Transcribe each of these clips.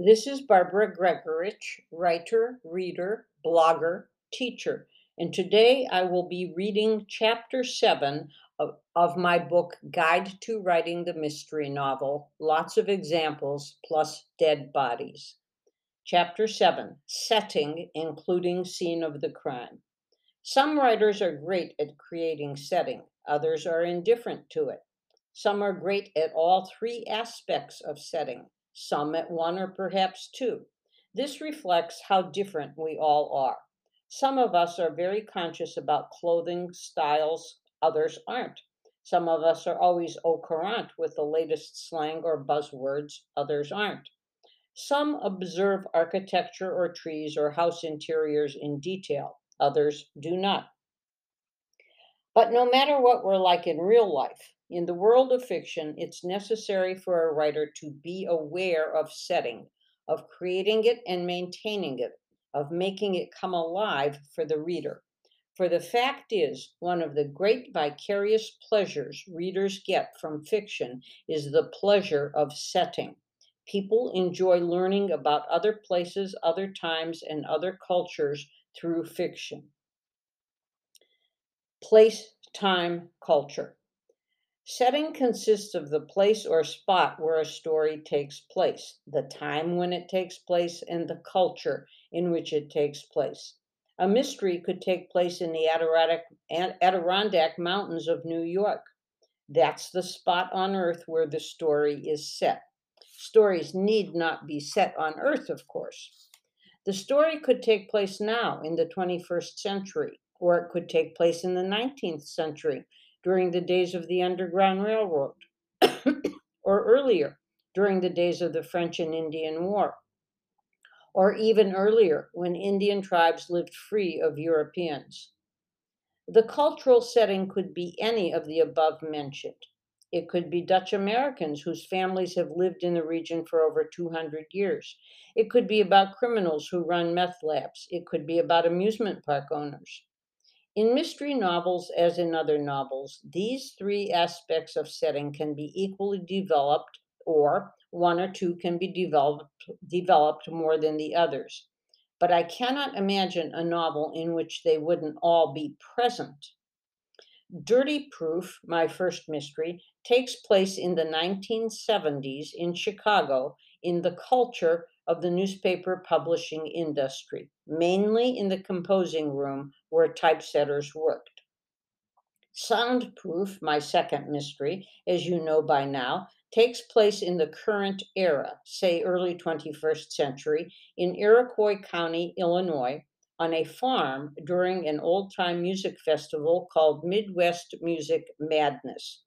This is Barbara Gregorich, writer, reader, blogger, teacher, and today I will be reading chapter 7 of, of, my book, Guide to Writing the Mystery Novel Lots of Examples plus Dead Bodies. Chapter 7 Setting, including Scene of the Crime. Some writers are great at creating setting, others are indifferent to it. Some are great at all three aspects of setting some at one or perhaps two. This reflects how different we all are. Some of us are very conscious about clothing styles, others aren't. Some of us are always au courant with the latest slang or buzzwords, others aren't. Some observe architecture or trees or house interiors in detail, others do not. But no matter what we're like in real life, in the world of fiction, it's necessary for a writer to be aware of setting, of creating it and maintaining it, of making it come alive for the reader. For the fact is, one of the great vicarious pleasures readers get from fiction is the pleasure of setting. People enjoy learning about other places, other times, and other cultures through fiction. Place, time, culture. Setting consists of the place or spot where a story takes place, the time when it takes place, and the culture in which it takes place. A mystery could take place in the Adirondack, Mountains of New York. That's the spot on Earth where the story is set. Stories need not be set on Earth, of course. The story could take place now in the 21st century, or it could take place in the 19th century during the days of the Underground Railroad, or earlier, during the days of the French and Indian War, or even earlier, when Indian tribes lived free of Europeans. The cultural setting could be any of the above mentioned. It could be Dutch Americans whose families have lived in the region for over 200 years. It could be about criminals who run meth labs. It could be about amusement park owners. In mystery novels, as in other novels, these three aspects of setting can be equally developed, or one or two can be developed, developed more than the others. But I cannot imagine a novel in which they wouldn't all be present. Dirty Proof, my first mystery, takes place in the 1970s in Chicago in the culture of the newspaper publishing industry, mainly in the composing room where typesetters worked. Soundproof, my second mystery, as you know by now, takes place in the current era, say early 21st century, in Iroquois County, Illinois, on a farm during an old time music festival called Midwest Music Madness.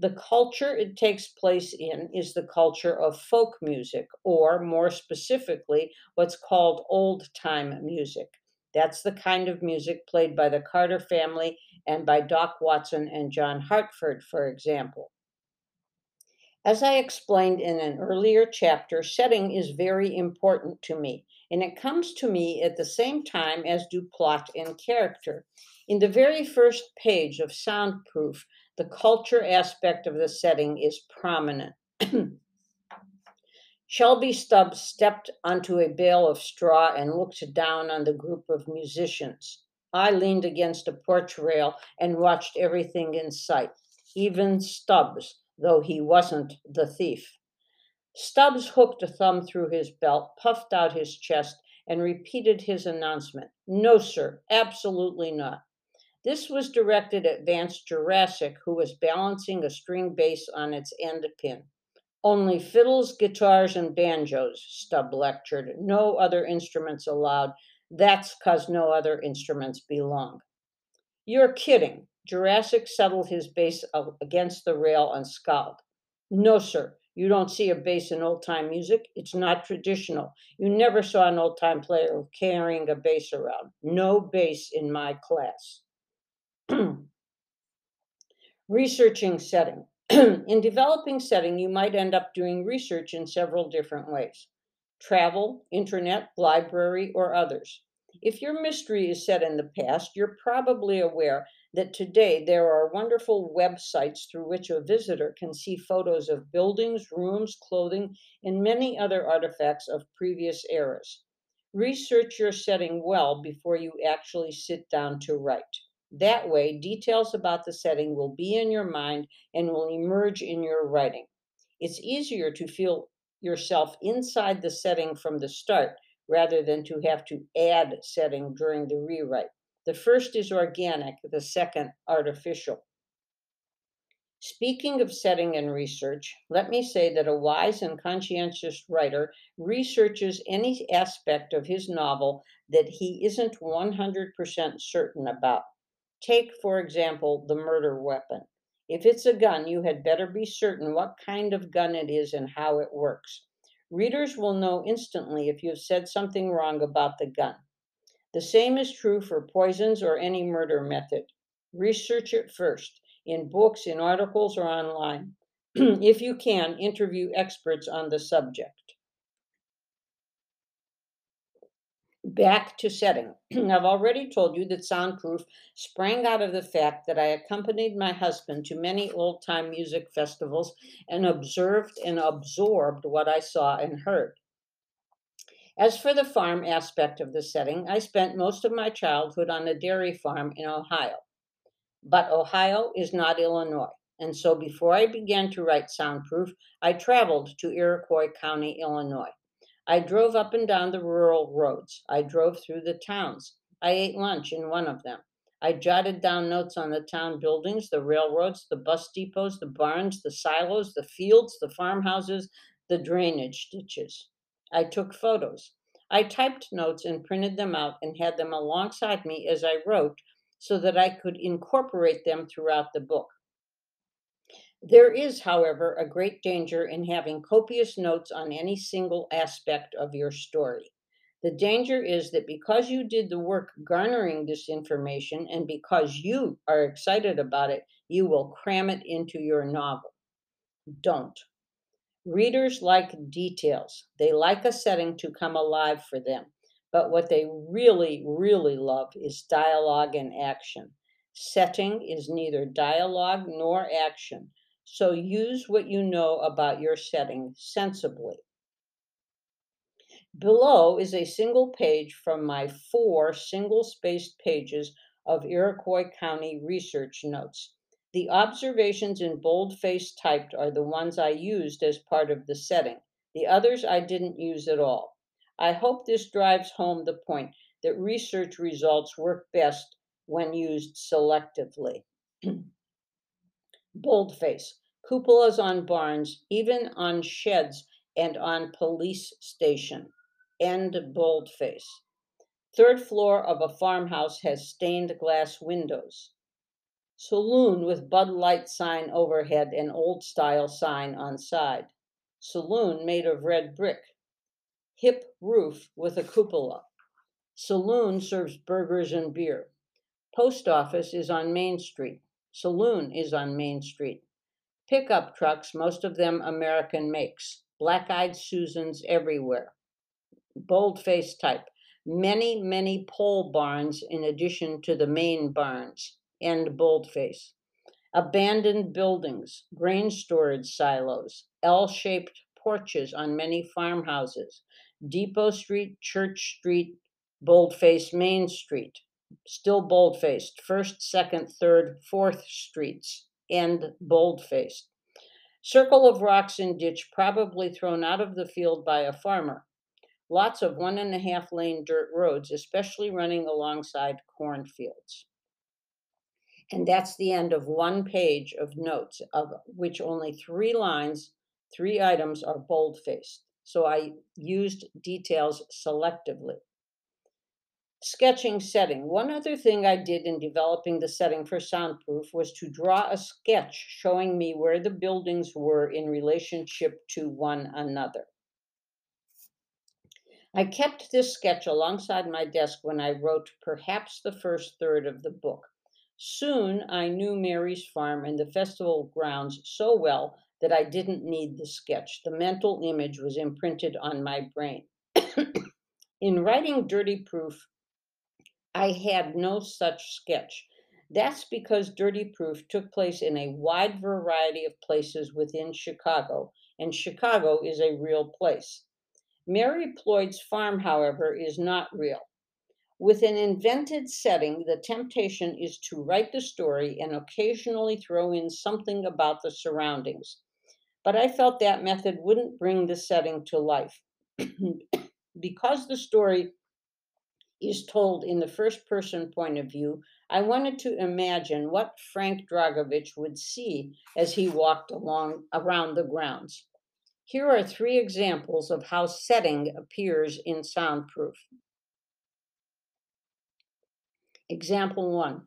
The culture it takes place in is the culture of folk music, or more specifically, what's called old time music. That's the kind of music played by the Carter family and by Doc Watson and John Hartford, for example. As I explained in an earlier chapter, setting is very important to me, and it comes to me at the same time as do plot and character. In the very first page of Soundproof, the culture aspect of the setting is prominent. Shelby Stubbs stepped onto a bale of straw and looked down on the group of musicians. I leaned against a porch rail and watched everything in sight, even Stubbs, though he wasn't the thief. Stubbs hooked a thumb through his belt, puffed out his chest, and repeated his announcement No, sir, absolutely not. This was directed at Vance Jurassic, who was balancing a string bass on its end pin. Only fiddles, guitars, and banjos, Stubb lectured. No other instruments allowed. That's 'cause no other instruments belong. You're kidding. Jurassic settled his bass against the rail and scowled. No, sir. You don't see a bass in old time music. It's not traditional. You never saw an old time player carrying a bass around. No bass in my class. Researching setting. in developing setting, you might end up doing research in several different ways travel, internet, library, or others. If your mystery is set in the past, you're probably aware that today there are wonderful websites through which a visitor can see photos of buildings, rooms, clothing, and many other artifacts of previous eras. Research your setting well before you actually sit down to write. That way, details about the setting will be in your mind and will emerge in your writing. It's easier to feel yourself inside the setting from the start rather than to have to add setting during the rewrite. The first is organic, the second artificial. Speaking of setting and research, let me say that a wise and conscientious writer researches any aspect of his novel that he isn't 100% certain about. Take, for example, the murder weapon. If it's a gun, you had better be certain what kind of gun it is and how it works. Readers will know instantly if you have said something wrong about the gun. The same is true for poisons or any murder method. Research it first, in books, in articles, or online. if you can, interview experts on the subject. Back to setting. I've already told you that soundproof sprang out of the fact that I accompanied my husband to many old time music festivals and observed and absorbed what I saw and heard. As for the farm aspect of the setting, I spent most of my childhood on a dairy farm in Ohio. But Ohio is not Illinois, and so before I began to write Soundproof, I traveled to Iroquois County, Illinois. I drove up and down the rural roads. I drove through the towns. I ate lunch in one of them. I jotted down notes on the town buildings, the railroads, the bus depots, the barns, the silos, the fields, the farmhouses, the drainage ditches. I took photos. I typed notes and printed them out and had them alongside me as I wrote so that I could incorporate them throughout the book. There is, however, a great danger in having copious notes on any single aspect of your story. The danger is that because you did the work garnering this information and because you are excited about it, you will cram it into your novel. Don't. Readers like details. They like a setting to come alive for them. But what they really, really love is dialogue and action. Setting is neither dialogue nor action. So use what you know about your setting sensibly. Below is a single page from my four single spaced pages of Iroquois County research notes. The observations in boldface typed are the ones I used as part of the setting. The others I didn't use at all. I hope this drives home the point that research results work best when used selectively. boldface, cupolas on barns, even on sheds and on police station. End boldface. Third floor of a farmhouse has stained glass windows. Saloon with Bud Light sign overhead and old style sign on side. Saloon made of red brick. Hip roof with a cupola. Saloon serves burgers and beer. Post office is on Main Street. Saloon is on Main Street. Pickup trucks, most of them American makes. Black eyed Susans everywhere. Boldface type. Many, many pole barns in addition to the main barns. End boldface. Abandoned buildings, grain storage silos, L shaped porches on many farmhouses. Depot Street, Church Street, Boldface Main Street still bold faced, first, second, third, fourth streets, and bold faced. Circle of rocks in ditch, probably thrown out of the field by a farmer. Lots of one and a half lane dirt roads, especially running alongside cornfields. And that's the end of one page of notes, of which only three lines, three items are bold faced. So I used details selectively. Sketching setting. One other thing I did in developing the setting for Soundproof was to draw a sketch showing me where the buildings were in relationship to one another. I kept this sketch alongside my desk when I wrote perhaps the first third of the book. Soon I knew Mary's farm and the festival grounds so well that I didn't need the sketch. The mental image was imprinted on my brain. in writing Dirty Proof, I had no such sketch. That's because Dirty Proof took place in a wide variety of places within Chicago, and Chicago is a real place. Mary Ployd's farm, however, is not real. With an invented setting, the temptation is to write the story and occasionally throw in something about the surroundings. But I felt that method wouldn't bring the setting to life. because the story is told in the first person point of view, I wanted to imagine what Frank Dragovich would see as he walked along around the grounds. Here are three examples of how setting appears in soundproof. Example one.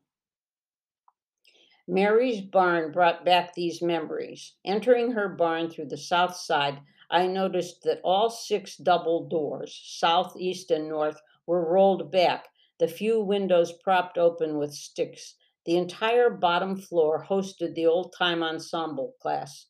Mary's barn brought back these memories. Entering her barn through the south side, I noticed that all six double doors, south, east, and north, were rolled back, the few windows propped open with sticks. The entire bottom floor hosted the old time ensemble class.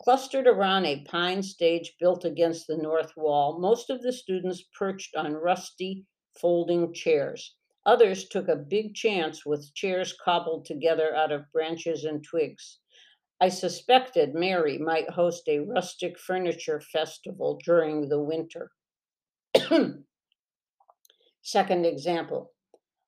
Clustered around a pine stage built against the north wall, most of the students perched on rusty folding chairs. Others took a big chance with chairs cobbled together out of branches and twigs. I suspected Mary might host a rustic furniture festival during the winter. Second example.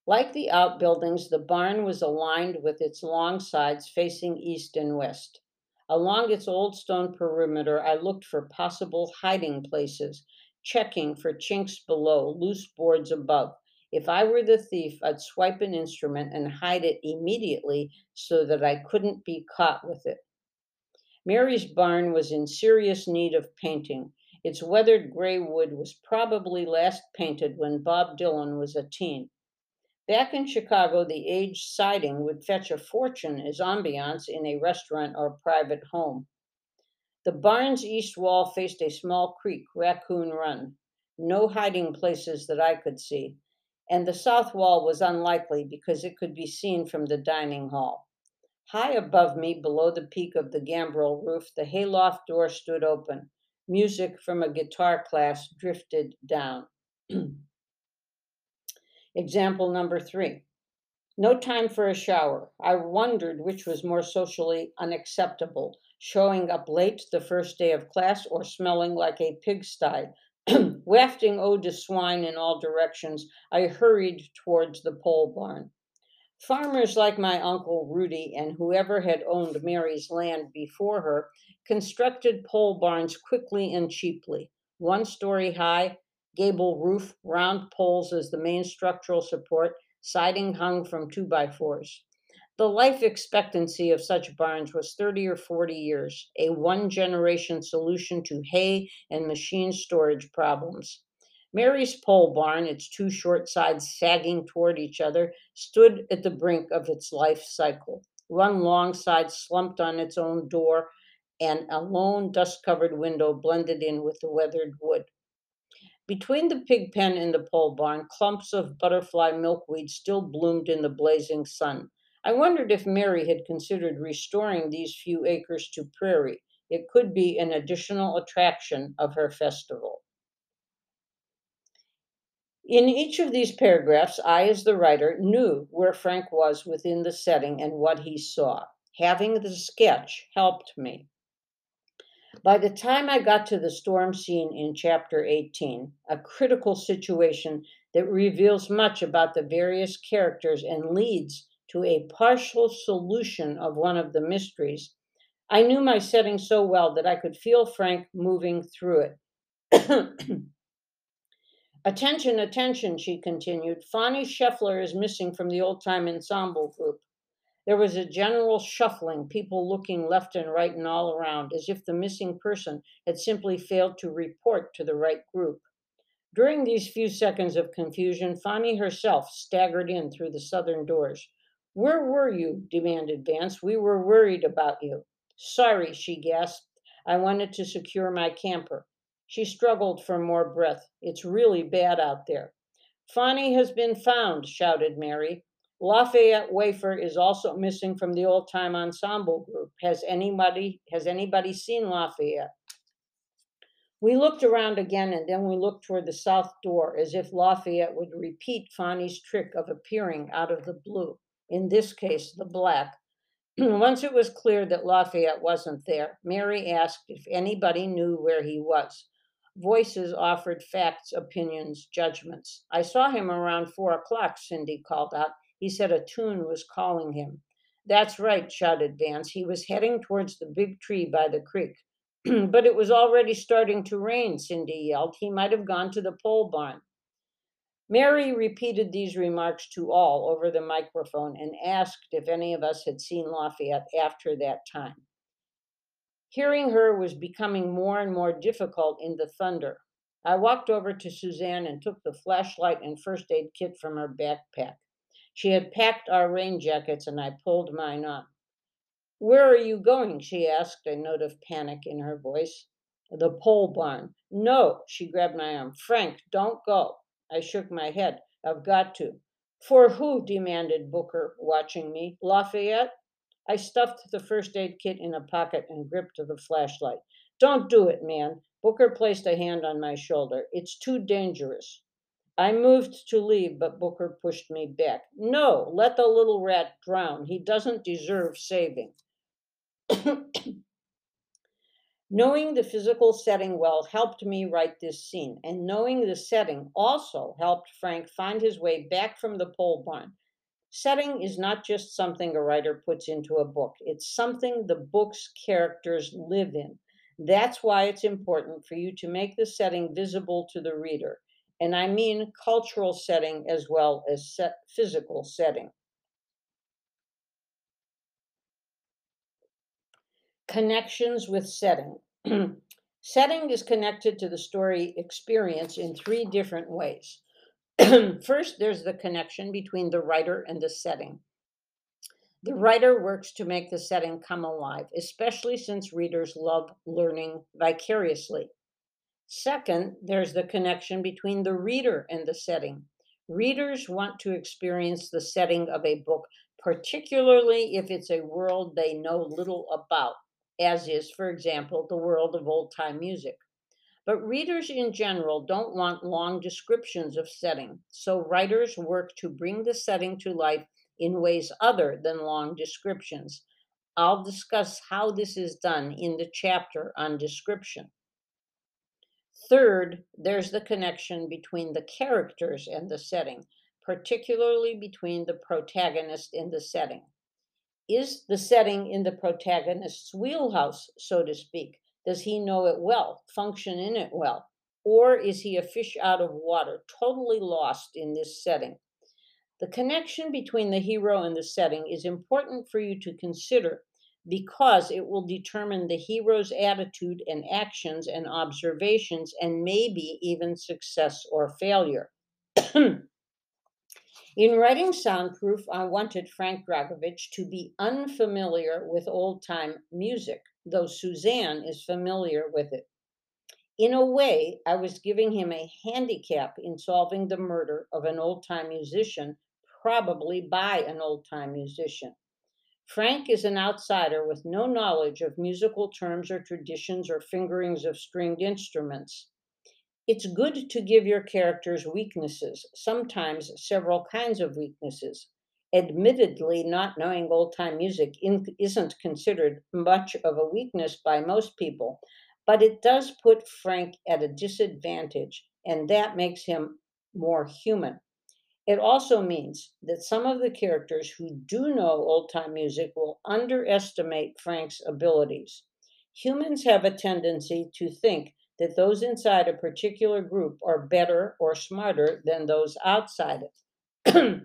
Like the outbuildings, the barn was aligned with its long sides facing east and west. Along its old stone perimeter, I looked for possible hiding places, checking for chinks below, loose boards above. If I were the thief, I'd swipe an instrument and hide it immediately so that I couldn't be caught with it. Mary's barn was in serious need of painting. Its weathered gray wood was probably last painted when Bob Dylan was a teen. Back in Chicago, the aged siding would fetch a fortune as ambiance in a restaurant or private home. The barn's east wall faced a small creek, Raccoon Run. No hiding places that I could see and the south wall was unlikely because it could be seen from the dining hall. High above me, below the peak of the gambrel roof, the hayloft door stood open. Music from a guitar class drifted down. Example number three. No time for a shower. I wondered which was more socially unacceptable showing up late the first day of class or smelling like a pigsty Wafting eau de swine in all directions, I hurried towards the pole barn. Farmers like my uncle Rudy and whoever had owned Mary's land before her constructed pole barns quickly and cheaply. One story high, gable roof, round poles as the main structural support, siding hung from two by fours. The life expectancy of such barns was 30 or 40 years, a one generation solution to hay and machine storage problems. Mary's pole barn, its two short sides sagging toward each other, stood at the brink of its life cycle. One long side slumped on its own door, and a lone dust covered window blended in with the weathered wood. Between the pig pen and the pole barn, clumps of butterfly milkweed still bloomed in the blazing sun. I wondered if Mary had considered restoring these few acres to prairie. It could be an additional attraction of her festival. In each of these paragraphs, I, as the writer, knew where Frank was within the setting and what he saw. Having the sketch helped me. By the time I got to the storm scene in chapter 18, a critical situation that reveals much about the various characters and leads to a partial solution of one of the mysteries, I knew my setting so well that I could feel Frank moving through it. attention, attention, she continued. Fonny Scheffler is missing from the old time ensemble group. There was a general shuffling, people looking left and right and all around, as if the missing person had simply failed to report to the right group. During these few seconds of confusion, Fonny herself staggered in through the southern doors. Where were you? demanded Vance. We were worried about you. Sorry, she gasped. I wanted to secure my camper. She struggled for more breath. It's really bad out there. Fonny has been found, shouted Mary. Lafayette Wafer is also missing from the old time ensemble group. Has anybody has anybody seen Lafayette? We looked around again and then we looked toward the south door as if Lafayette would repeat Fonny's trick of appearing out of the blue. in this case, the black. Once it was clear that Lafayette wasn't there, Mary asked if anybody knew where he was. Voices offered facts, opinions, judgments. I saw him around four o'clock, Cindy called out. He said a tune was calling him. That's right, shouted Vance. He was heading towards the big tree by the creek. but it was already starting to rain, Cindy yelled. He might have gone to the pole barn. Mary repeated these remarks to all over the microphone and asked if any of us had seen Lafayette after that time. Hearing her was becoming more and more difficult in the thunder. I walked over to Suzanne and took the flashlight and first aid kit from her backpack. She had packed our rain jackets and I pulled mine on. Where are you going? she asked, a note of panic in her voice. The pole barn. No, she grabbed my arm. Frank, don't go. I shook my head. I've got to. For who? demanded Booker, watching me. Lafayette? I stuffed the first aid kit in a pocket and gripped the flashlight. Don't do it, man. Booker placed a hand on my shoulder. It's too dangerous. I moved to leave, but Booker pushed me back. No, let the little rat drown. He doesn't deserve saving. Knowing the physical setting well helped me write this scene, and knowing the setting also helped Frank find his way back from the pole barn. Setting is not just something a writer puts into a book, it's something the book's characters live in. That's why it's important for you to make the setting visible to the reader. And I mean cultural setting as well as set physical setting. Connections with setting. setting is connected to the story experience in three different ways. First, there's the connection between the writer and the setting. The writer works to make the setting come alive, especially since readers love learning vicariously. Second, there's the connection between the reader and the setting. Readers want to experience the setting of a book, particularly if it's a world they know little about as is, for example, the world of old time music. But readers in general don't want long descriptions of setting, so writers work to bring the setting to life in ways other than long descriptions. I'll discuss how this is done in the chapter on description. Third, there's the connection between the characters and the setting, particularly between the protagonist and the setting. Is the setting in the protagonist's wheelhouse, so to speak? Does he know it well, function in it well? Or is he a fish out of water, totally lost in this setting? The connection between the hero and the setting is important for you to consider because it will determine the hero's attitude and actions and observations and maybe even success or failure. In writing Soundproof, I wanted Frank Dragovich to be unfamiliar with old time music, though Suzanne is familiar with it. In a way, I was giving him a handicap in solving the murder of an old time musician, probably by an old time musician. Frank is an outsider with no knowledge of musical terms or traditions or fingerings of stringed instruments. It's good to give your characters weaknesses, sometimes several kinds of weaknesses. Admittedly, not knowing old time music isn't considered much of a weakness by most people, but it does put Frank at a disadvantage, and that makes him more human. It also means that some of the characters who do know old time music will underestimate Frank's abilities. Humans have a tendency to think that those inside a particular group are better or smarter than those outside it.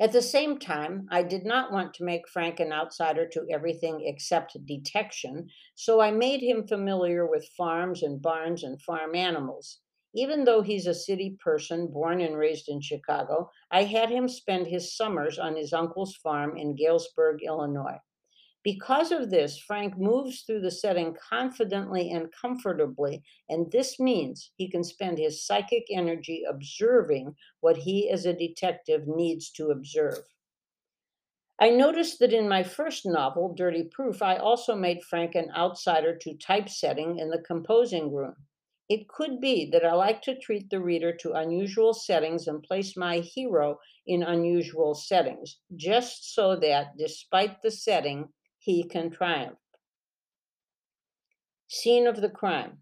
At the same time, I did not want to make Frank an outsider to everything except detection, so I made him familiar with farms and barns and farm animals. Even though he's a city person born and raised in Chicago, I had him spend his summers on his uncle's farm in Galesburg, Illinois. Because of this, Frank moves through the setting confidently and comfortably, and this means he can spend his psychic energy observing what he as a detective needs to observe. I noticed that in my first novel, Dirty Proof, I also made Frank an outsider to typesetting in the composing room. It could be that I like to treat the reader to unusual settings and place my hero in unusual settings, just so that, despite the setting, he can triumph. Scene of the crime.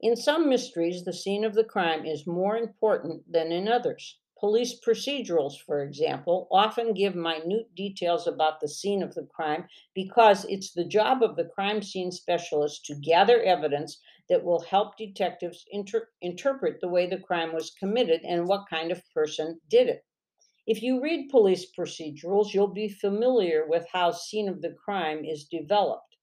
In some mysteries, the scene of the crime is more important than in others. Police procedurals, for example, often give minute details about the scene of the crime because it's the job of the crime scene specialist to gather evidence that will help detectives inter- interpret the way the crime was committed and what kind of person did it. If you read police procedurals, you'll be familiar with how scene of the crime is developed.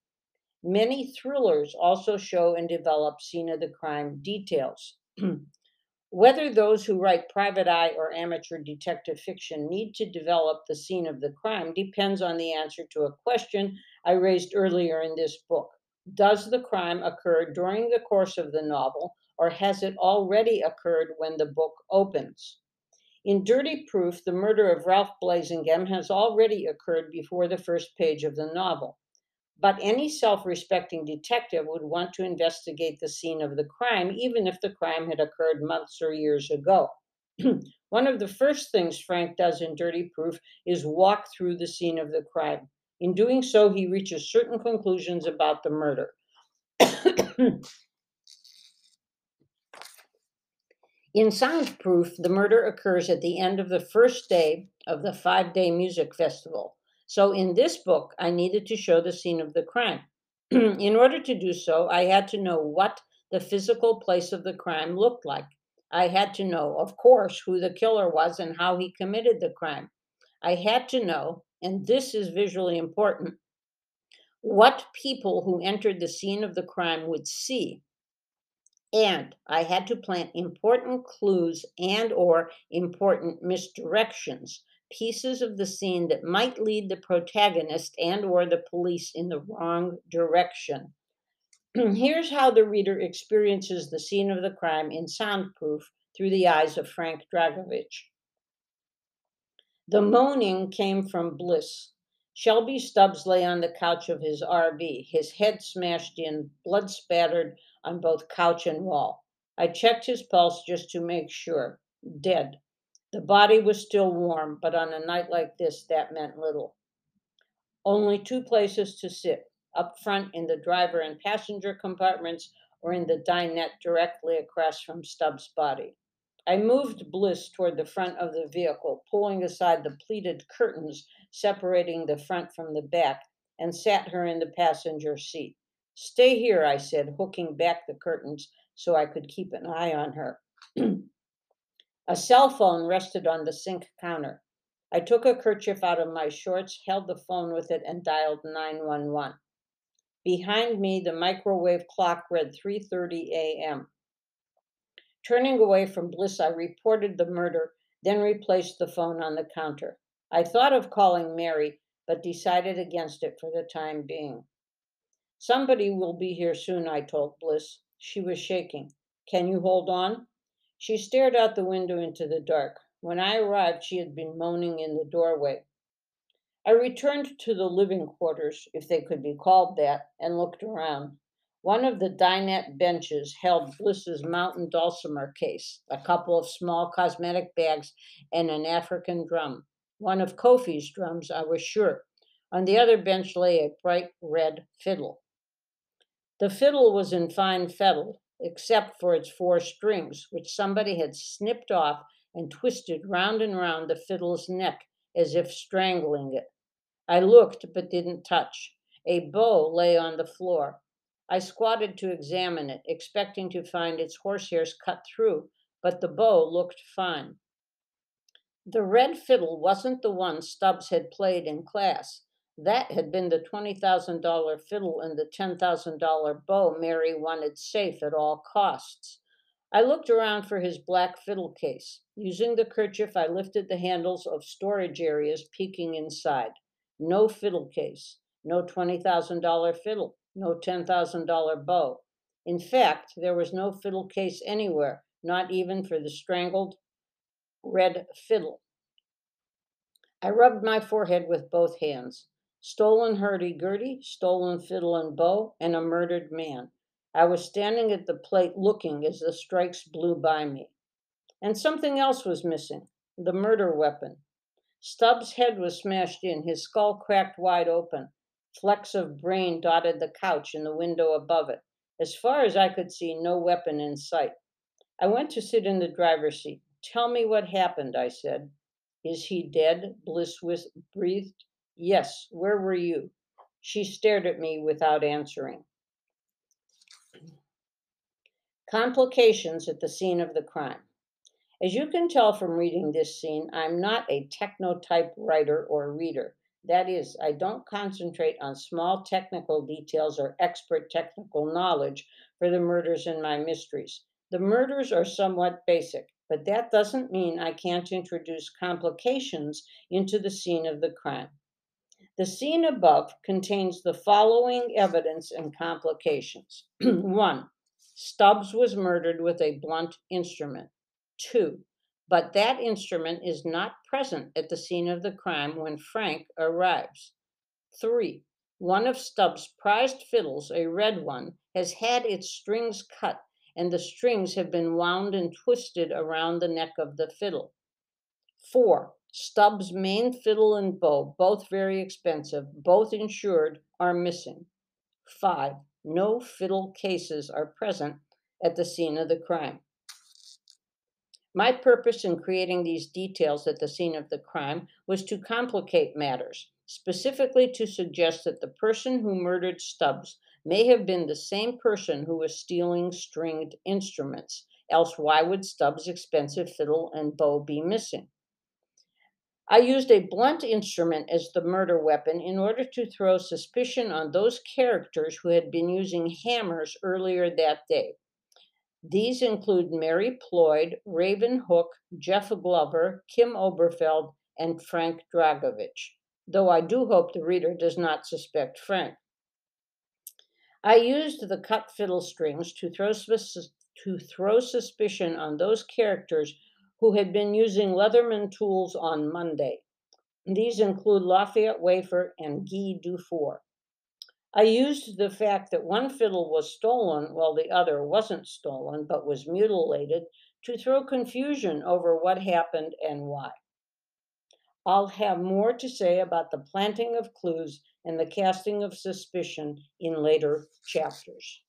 Many thrillers also show and develop scene of the crime details. Whether those who write private eye or amateur detective fiction need to develop the scene of the crime depends on the answer to a question I raised earlier in this book. Does the crime occur during the course of the novel, or has it already occurred when the book opens? In Dirty Proof, the murder of Ralph Blazingham has already occurred before the first page of the novel. But any self respecting detective would want to investigate the scene of the crime, even if the crime had occurred months or years ago. One of the first things Frank does in Dirty Proof is walk through the scene of the crime. In doing so, he reaches certain conclusions about the murder. in Soundproof, the murder occurs at the end of the first day of the five day music festival. So in this book, I needed to show the scene of the crime. in order to do so, I had to know what the physical place of the crime looked like. I had to know, of course, who the killer was and how he committed the crime. I had to know, and this is visually important, what people who entered the scene of the crime would see. And I had to plant important clues and or important misdirections pieces of the scene that might lead the protagonist and or the police in the wrong direction. Here's how the reader experiences the scene of the crime in soundproof through the eyes of Frank Dragovich. The moaning came from Bliss. Shelby Stubbs lay on the couch of his RV, his head smashed in, blood spattered on both couch and wall. I checked his pulse just to make sure. Dead. The body was still warm, but on a night like this, that meant little. Only two places to sit up front in the driver and passenger compartments, or in the dinette directly across from Stubbs' body. I moved Bliss toward the front of the vehicle, pulling aside the pleated curtains separating the front from the back, and sat her in the passenger seat. Stay here, I said, hooking back the curtains so I could keep an eye on her. A cell phone rested on the sink counter. I took a kerchief out of my shorts, held the phone with it, and dialed 911. Behind me, the microwave clock read 3:30 a.m. Turning away from Bliss, I reported the murder, then replaced the phone on the counter. I thought of calling Mary, but decided against it for the time being. Somebody will be here soon, I told Bliss. She was shaking. Can you hold on? She stared out the window into the dark. When I arrived, she had been moaning in the doorway. I returned to the living quarters, if they could be called that, and looked around. One of the dinette benches held Bliss's mountain dulcimer case, a couple of small cosmetic bags, and an African drum. One of Kofi's drums, I was sure. On the other bench lay a bright red fiddle. The fiddle was in fine fettle, except for its four strings, which somebody had snipped off and twisted round and round the fiddle's neck as if strangling it. I looked but didn't touch. A bow lay on the floor. I squatted to examine it, expecting to find its horsehairs cut through, but the bow looked fine. The red fiddle wasn't the one Stubbs had played in class. That had been the $20,000 fiddle and the $10,000 bow Mary wanted safe at all costs. I looked around for his black fiddle case. Using the kerchief, I lifted the handles of storage areas, peeking inside. No fiddle case, no $20,000 fiddle, no $10,000 bow. In fact, there was no fiddle case anywhere, not even for the strangled red fiddle. I rubbed my forehead with both hands stolen hurdy-gurdy, stolen fiddle and bow, and a murdered man. I was standing at the plate looking as the strikes blew by me. And something else was missing the murder weapon. Stubbs' head was smashed in, his skull cracked wide open. Flecks of brain dotted the couch and the window above it. As far as I could see, no weapon in sight. I went to sit in the driver's seat. Tell me what happened, I said. Is he dead? Bliss breathed. Yes. Where were you? She stared at me without answering. Complications at the scene of the crime. As you can tell from reading this scene, I'm not a technotype writer or reader. That is, I don't concentrate on small technical details or expert technical knowledge for the murders in my mysteries. The murders are somewhat basic, but that doesn't mean I can't introduce complications into the scene of the crime. The scene above contains the following evidence and complications. One, Stubbs was murdered with a blunt instrument. Two, but that instrument is not present at the scene of the crime when Frank arrives. Three, one of Stubbs' prized fiddles, a red one, has had its strings cut, and the strings have been wound and twisted around the neck of the fiddle. Four, Stubbs' main fiddle and bow, both very expensive, both insured, are missing. Five, no fiddle cases are present at the scene of the crime. My purpose in creating these details at the scene of the crime was to complicate matters, specifically to suggest that the person who murdered Stubbs may have been the same person who was stealing stringed instruments, else why would Stubbs' expensive fiddle and bow be missing? I used a blunt instrument as the murder weapon in order to throw suspicion on those characters who had been using hammers earlier that day. These include Mary Ployd, Raven Hook, Jeff Glover, Kim Oberfeld, and Frank Dragovich, though I do hope the reader does not suspect Frank. I used the cut fiddle strings to throw, to throw suspicion on those characters who had been using Leatherman tools on Monday. These include Lafayette Wafer and Guy Dufour. I used the fact that one fiddle was stolen while the other wasn't stolen but was mutilated to throw confusion over what happened and why. I'll have more to say about the planting of clues and the casting of suspicion in later chapters.